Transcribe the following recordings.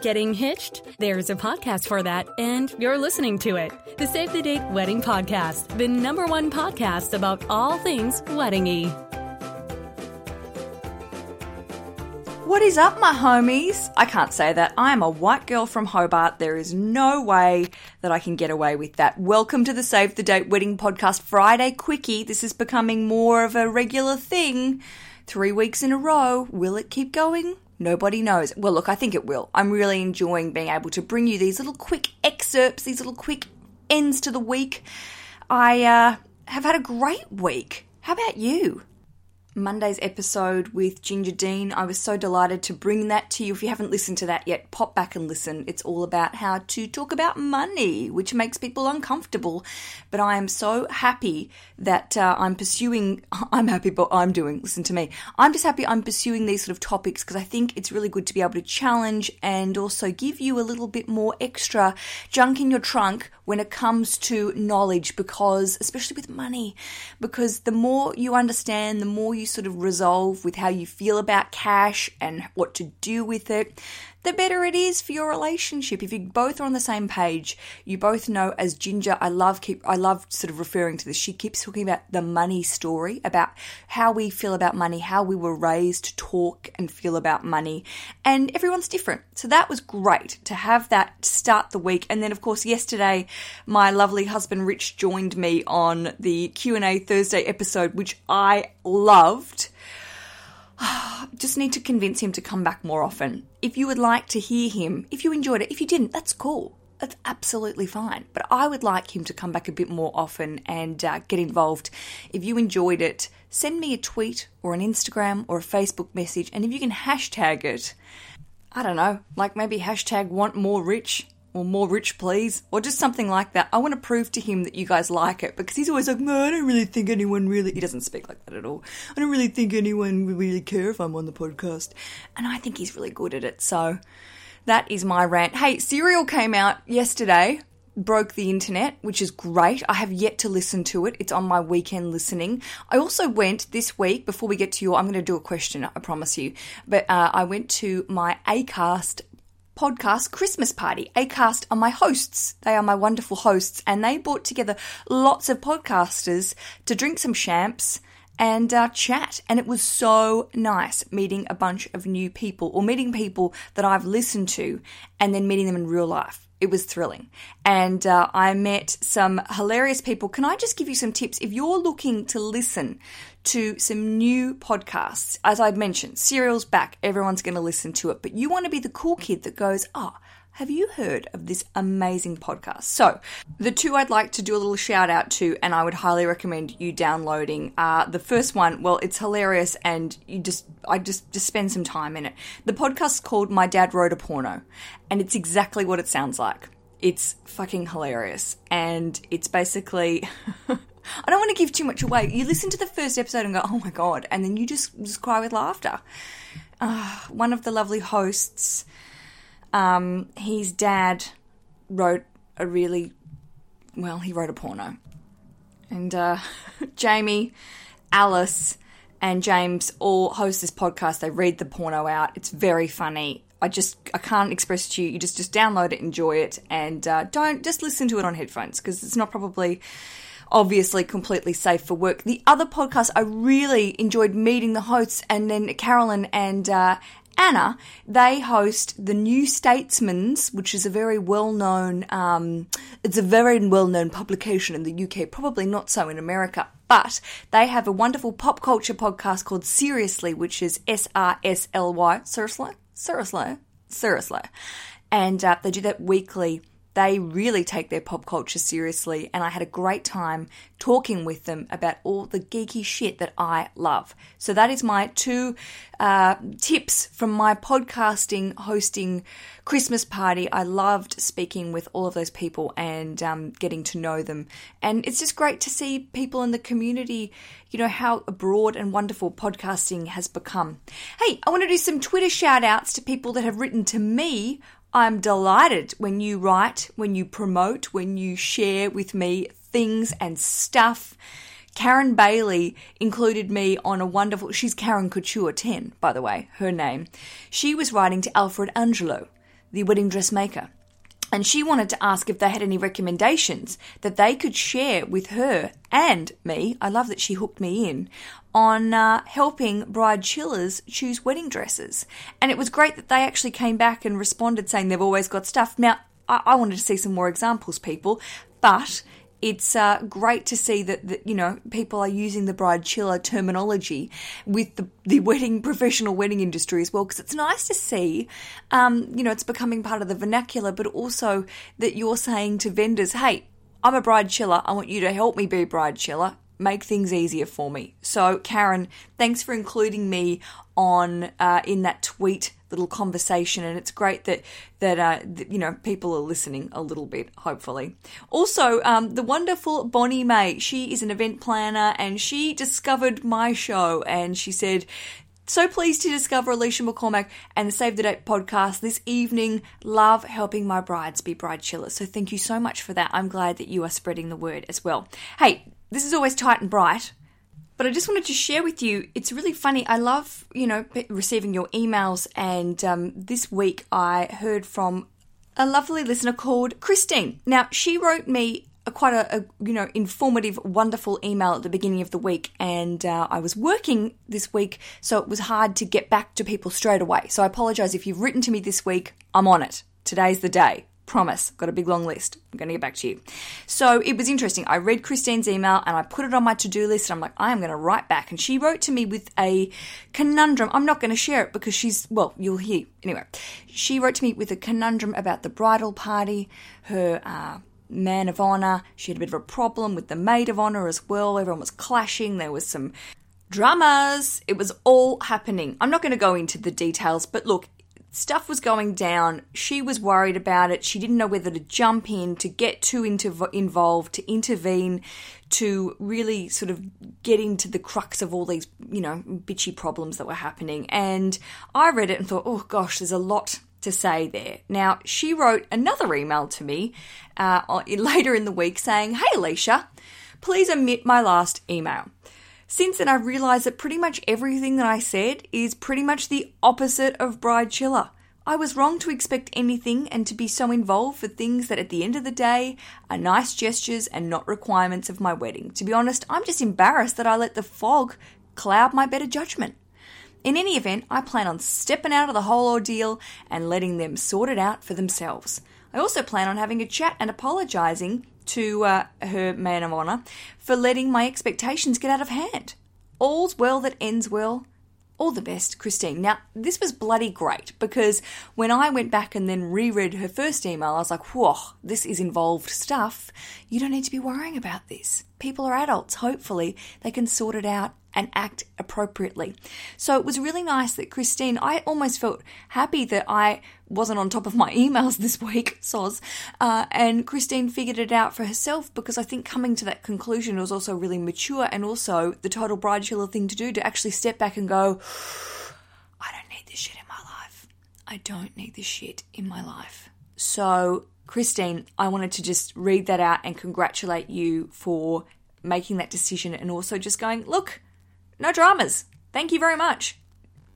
Getting hitched? There's a podcast for that, and you're listening to it. The Save the Date Wedding Podcast, the number one podcast about all things weddingy. What is up, my homies? I can't say that. I am a white girl from Hobart. There is no way that I can get away with that. Welcome to the Save the Date Wedding Podcast Friday Quickie. This is becoming more of a regular thing. Three weeks in a row. Will it keep going? Nobody knows. Well, look, I think it will. I'm really enjoying being able to bring you these little quick excerpts, these little quick ends to the week. I uh, have had a great week. How about you? Monday's episode with Ginger Dean. I was so delighted to bring that to you. If you haven't listened to that yet, pop back and listen. It's all about how to talk about money, which makes people uncomfortable. But I am so happy that uh, I'm pursuing, I'm happy what I'm doing. Listen to me. I'm just happy I'm pursuing these sort of topics because I think it's really good to be able to challenge and also give you a little bit more extra junk in your trunk when it comes to knowledge because, especially with money, because the more you understand, the more you sort of resolve with how you feel about cash and what to do with it, the better it is for your relationship. If you both are on the same page, you both know as Ginger, I love keep I love sort of referring to this. She keeps talking about the money story, about how we feel about money, how we were raised to talk and feel about money, and everyone's different. So that was great to have that start the week. And then of course yesterday, my lovely husband Rich joined me on the Q&A Thursday episode, which I loved. just need to convince him to come back more often. If you would like to hear him, if you enjoyed it, if you didn't, that's cool. That's absolutely fine. But I would like him to come back a bit more often and uh, get involved. If you enjoyed it, send me a tweet or an Instagram or a Facebook message. And if you can hashtag it, I don't know, like maybe hashtag want more rich or more rich, please, or just something like that. I want to prove to him that you guys like it because he's always like, no, I don't really think anyone really. He doesn't speak like that at all. I don't really think anyone would really care if I'm on the podcast, and I think he's really good at it. So that is my rant. Hey, Serial came out yesterday. Broke the internet, which is great. I have yet to listen to it. It's on my weekend listening. I also went this week, before we get to your, I'm going to do a question, I promise you. But uh, I went to my ACAST podcast Christmas party. Acast are my hosts. They are my wonderful hosts, and they brought together lots of podcasters to drink some champs and uh, chat. And it was so nice meeting a bunch of new people or meeting people that I've listened to and then meeting them in real life. It was thrilling. And uh, I met some hilarious people. Can I just give you some tips? If you're looking to listen to some new podcasts. As I've mentioned, Serial's back. Everyone's going to listen to it. But you want to be the cool kid that goes, oh, have you heard of this amazing podcast? So, the two I'd like to do a little shout out to, and I would highly recommend you downloading. Uh, the first one, well, it's hilarious, and you just, I just, just spend some time in it. The podcast's called My Dad Wrote a Porno, and it's exactly what it sounds like. It's fucking hilarious, and it's basically. I don't want to give too much away. You listen to the first episode and go, "Oh my god," and then you just just cry with laughter. Uh, one of the lovely hosts, um, his dad wrote a really well. He wrote a porno, and uh, Jamie, Alice, and James all host this podcast. They read the porno out. It's very funny. I just I can't express to you. You just just download it, enjoy it, and uh, don't just listen to it on headphones because it's not probably obviously completely safe for work. The other podcast, I really enjoyed meeting the hosts, and then Carolyn and uh, Anna, they host the New Statesman's, which is a very well-known, um, it's a very well-known publication in the UK, probably not so in America. But they have a wonderful pop culture podcast called Seriously, which is S R S L Y. Seriously? Seriously? Seriously. And uh, they do that weekly they really take their pop culture seriously, and I had a great time talking with them about all the geeky shit that I love. So, that is my two uh, tips from my podcasting hosting Christmas party. I loved speaking with all of those people and um, getting to know them. And it's just great to see people in the community, you know, how broad and wonderful podcasting has become. Hey, I want to do some Twitter shout outs to people that have written to me I'm delighted when you write, when you promote, when you share with me things and stuff. Karen Bailey included me on a wonderful, she's Karen Couture 10, by the way, her name. She was writing to Alfred Angelo, the wedding dressmaker. And she wanted to ask if they had any recommendations that they could share with her and me. I love that she hooked me in on uh, helping Bridechillas choose wedding dresses. And it was great that they actually came back and responded saying they've always got stuff. Now, I, I wanted to see some more examples, people, but it's uh, great to see that, that you know people are using the Bridechilla terminology with the, the wedding professional wedding industry as well because it's nice to see um, you know it's becoming part of the vernacular but also that you're saying to vendors hey I'm a Bridechilla. I want you to help me be a Bridechilla. Make things easier for me. So Karen thanks for including me on uh, in that tweet little conversation, and it's great that that, uh, you know people are listening a little bit. Hopefully, also um, the wonderful Bonnie May. She is an event planner, and she discovered my show, and she said. So pleased to discover Aleisha McCormack and the Save the Date podcast this evening. Love helping my brides be Bridechillas. So thank you so much for that. I'm glad that you are spreading the word as well. Hey, this is always tight and bright but I just wanted to share with you. It's really funny. I love, you know, receiving your emails. And um, this week I heard from a lovely listener called Christine. Now, she wrote me a, quite a, a, you know informative, wonderful email at the beginning of the week, and uh, I was working this week, so it was hard to get back to people straight away. So I apologise if you've written to me this week. I'm on it. Today's the day. Promise. Got a big long list. I'm going to get back to you. So it was interesting. I read Christine's email and I put it on my to do list. And I'm like, I am going to write back. And she wrote to me with a conundrum. I'm not going to share it because she's, well, you'll hear. Anyway, she wrote to me with a conundrum about the bridal party, her, uh, man of honor. She had a bit of a problem with the maid of honor as well. Everyone was clashing. There was some dramas. It was all happening. I'm not going to go into the details, but look, stuff was going down. She was worried about it. She didn't know whether to jump in, to get too inter- involved, to intervene, to really sort of get into the crux of all these, you know, bitchy problems that were happening. And I read it and thought, oh gosh, there's a lot to say there. Now, she wrote another email to me uh, later in the week saying, Hey, Aleisha, please omit my last email. Since then, I've realised that pretty much everything that I said is pretty much the opposite of Bridechilla. I was wrong to expect anything and to be so involved for things that at the end of the day are nice gestures and not requirements of my wedding. To be honest, I'm just embarrassed that I let the fog cloud my better judgment. In any event, I plan on stepping out of the whole ordeal and letting them sort it out for themselves. I also plan on having a chat and apologising to uh, her man of honour for letting my expectations get out of hand. All's well that ends well. All the best, Christine. Now, this was bloody great because when I went back and then reread her first email, I was like, whoa, this is involved stuff. You don't need to be worrying about this. People are adults. Hopefully, they can sort it out and act appropriately. So it was really nice that Christine, I almost felt happy that I wasn't on top of my emails this week, soz, uh, and Christine figured it out for herself because I think coming to that conclusion was also really mature and also the total Bridechilla thing to do to actually step back and go, I don't need this shit in my life. I don't need this shit in my life. So, Christine, I wanted to just read that out and congratulate you for making that decision and also just going, look, no dramas. Thank you very much.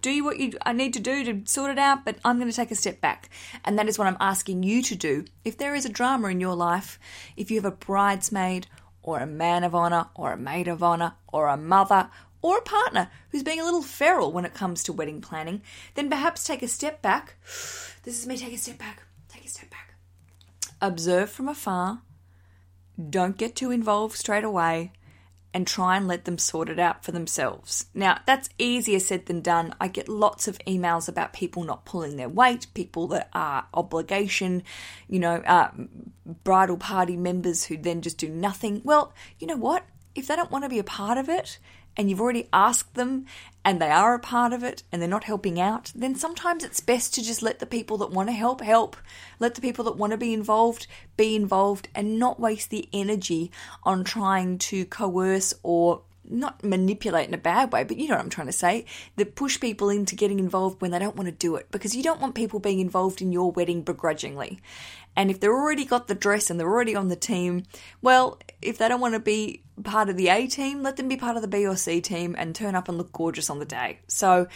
Do what you I need to do to sort it out, but I'm going to take a step back. And that is what I'm asking you to do. If there is a drama in your life, if you have a bridesmaid or a man of honor or a maid of honor or a mother or a partner who's being a little feral when it comes to wedding planning, then perhaps take a step back. This is me take a step back. Take a step back. Observe from afar. Don't get too involved straight away and try and let them sort it out for themselves. Now, that's easier said than done. I get lots of emails about people not pulling their weight, people that are obligation, you know, uh, bridal party members who then just do nothing. Well, you know what? If they don't want to be a part of it, and you've already asked them and they are a part of it and they're not helping out, then sometimes it's best to just let the people that want to help help. Let the people that want to be involved be involved and not waste the energy on trying to coerce or not manipulate in a bad way, but you know what I'm trying to say, that push people into getting involved when they don't want to do it because you don't want people being involved in your wedding begrudgingly. And if they're already got the dress and they're already on the team, well, if they don't want to be part of the A team, let them be part of the B or C team and turn up and look gorgeous on the day. So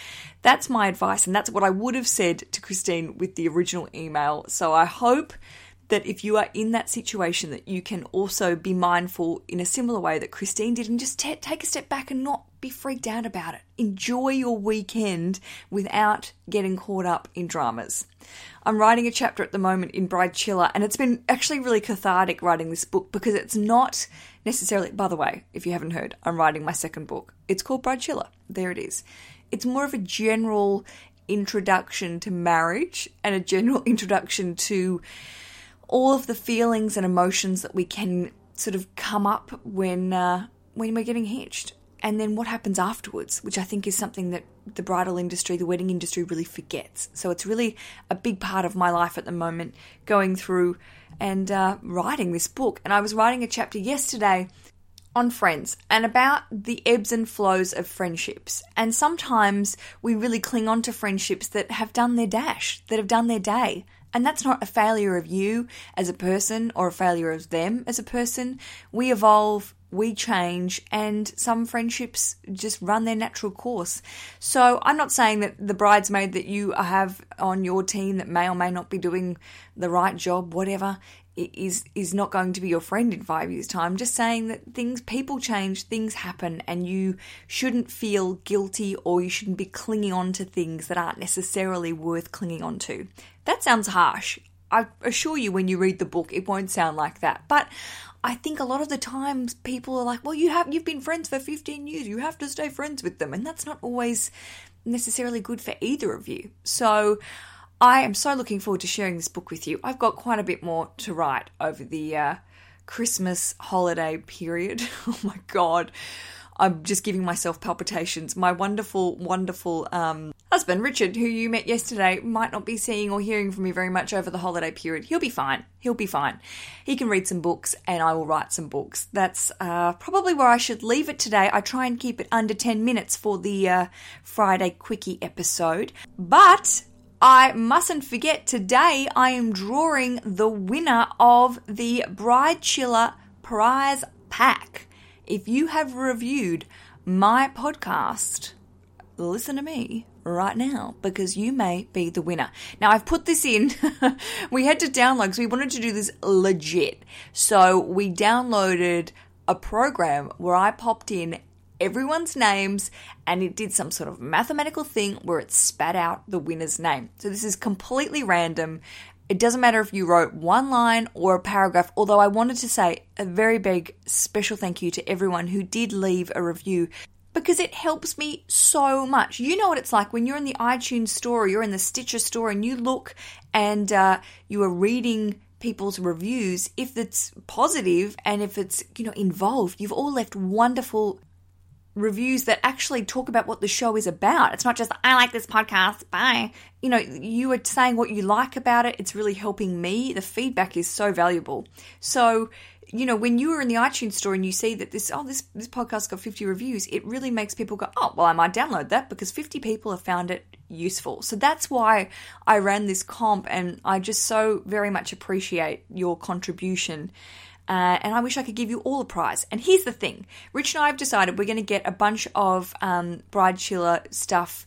that's my advice, and that's what I would have said to Christine with the original email. So I hope that if you are in that situation that you can also be mindful in a similar way that Christine did and just t- take a step back and not be freaked out about it. Enjoy your weekend without getting caught up in dramas. I'm writing a chapter at the moment in Bridechilla, and it's been actually really cathartic writing this book because it's not necessarily by the way, if you haven't heard, I'm writing my second book. It's called Bridechilla. There it is. It's more of a general introduction to marriage and a general introduction to all of the feelings and emotions that we can sort of come up when uh, when we're getting hitched, and then what happens afterwards, which I think is something that the bridal industry, the wedding industry, really forgets. So it's really a big part of my life at the moment, going through and uh, writing this book. And I was writing a chapter yesterday on friends and about the ebbs and flows of friendships. And sometimes we really cling on to friendships that have done their dash, that have done their day. And that's not a failure of you as a person or a failure of them as a person. We evolve, we change, and some friendships just run their natural course. So I'm not saying that the bridesmaid that you have on your team that may or may not be doing the right job, whatever, is is not going to be your friend in five years' time. Just saying that things, people change, things happen, and you shouldn't feel guilty or you shouldn't be clinging on to things that aren't necessarily worth clinging on to. That sounds harsh. I assure you, when you read the book, it won't sound like that. But I think a lot of the times people are like, "Well, you have you've been friends for 15 years. You have to stay friends with them," and that's not always necessarily good for either of you. So I am so looking forward to sharing this book with you. I've got quite a bit more to write over the uh, Christmas holiday period. oh my God. I'm just giving myself palpitations. My wonderful, wonderful um, husband, Richard, who you met yesterday, might not be seeing or hearing from me very much over the holiday period. He'll be fine. He'll be fine. He can read some books and I will write some books. That's uh, probably where I should leave it today. I try and keep it under 10 minutes for the uh, Friday Quickie episode. But I mustn't forget today I am drawing the winner of the Bridechilla Prize Pack. If you have reviewed my podcast, listen to me right now because you may be the winner. Now, I've put this in. we had to download because we wanted to do this legit. So we downloaded a program where I popped in everyone's names and it did some sort of mathematical thing where it spat out the winner's name. So this is completely random. It doesn't matter if you wrote one line or a paragraph, although I wanted to say a very big special thank you to everyone who did leave a review because it helps me so much. You know what it's like when you're in the iTunes store or you're in the Stitcher store and you look and uh, you are reading people's reviews if it's positive and if it's you know involved you've all left wonderful reviews that actually talk about what the show is about. It's not just, I like this podcast, bye. You know, you are saying what you like about it. It's really helping me. The feedback is so valuable. So, you know, when you are in the iTunes store and you see that this, oh, this, this podcast got 50 reviews, it really makes people go, oh, well, I might download that because 50 people have found it useful. So that's why I ran this comp and I just so very much appreciate your contribution. Uh, and I wish I could give you all a prize. And here's the thing Rich and I have decided we're going to get a bunch of um, Bridechilla stuff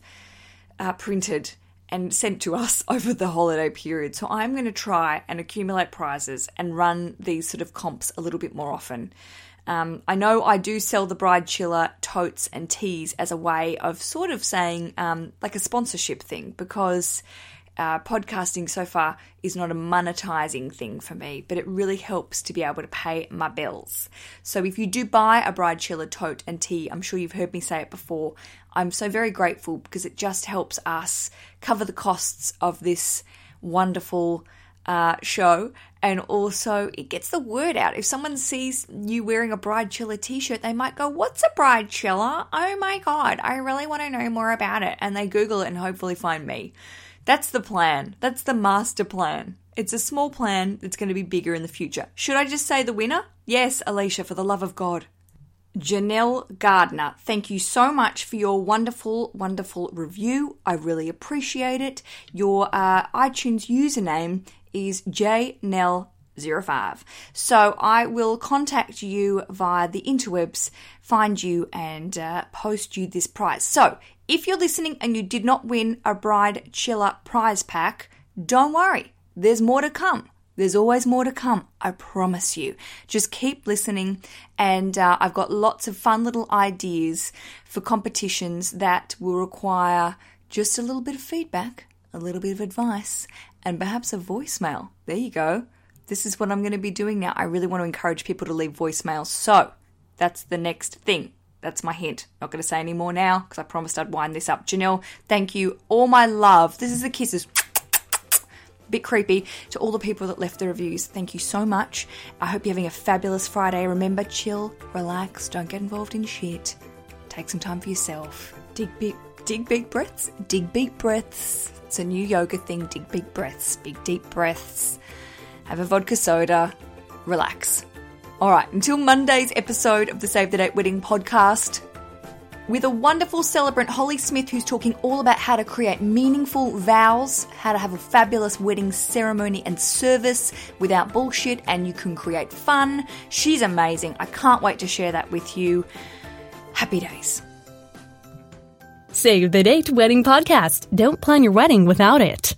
uh, printed and sent to us over the holiday period. So I'm going to try and accumulate prizes and run these sort of comps a little bit more often. Um, I know I do sell the Bridechilla totes and teas as a way of sort of saying um, like a sponsorship thing because uh, podcasting so far is not a monetizing thing for me, but it really helps to be able to pay my bills. So if you do buy a Bridechilla tote and tea, I'm sure you've heard me say it before, I'm so very grateful because it just helps us cover the costs of this wonderful uh, show and also it gets the word out. If someone sees you wearing a Bridechilla t-shirt, they might go, "What's a Bridechilla? Oh my god, I really want to know more about it." And they Google it and hopefully find me. That's the plan. That's the master plan. It's a small plan that's going to be bigger in the future. Should I just say the winner? Yes, Aleisha, for the love of God. Janelle Gardner, thank you so much for your wonderful, wonderful review. I really appreciate it. Your uh, iTunes username is JNell05. So I will contact you via the interwebs, find you, and uh, post you this prize. So if you're listening and you did not win a Bridechilla prize pack, don't worry, there's more to come. There's always more to come, I promise you. Just keep listening, and uh, I've got lots of fun little ideas for competitions that will require just a little bit of feedback, a little bit of advice, and perhaps a voicemail. There you go. This is what I'm going to be doing now. I really want to encourage people to leave voicemails. So that's the next thing. That's my hint. Not going to say any more now because I promised I'd wind this up. Janelle, thank you. All my love. This is the kisses bit creepy to all the people that left the reviews. Thank you so much. I hope you're having a fabulous Friday. Remember, chill, relax, don't get involved in shit. Take some time for yourself. Dig big, dig big breaths. Dig big breaths. It's a new yoga thing. Dig big breaths. Big deep breaths. Have a vodka soda. Relax. All right, until Monday's episode of the Save the Date Wedding podcast with a wonderful celebrant, Holly Smith, who's talking all about how to create meaningful vows, how to have a fabulous wedding ceremony and service without bullshit, and you can create fun. She's amazing. I can't wait to share that with you. Happy days. Save the Date Wedding Podcast. Don't plan your wedding without it.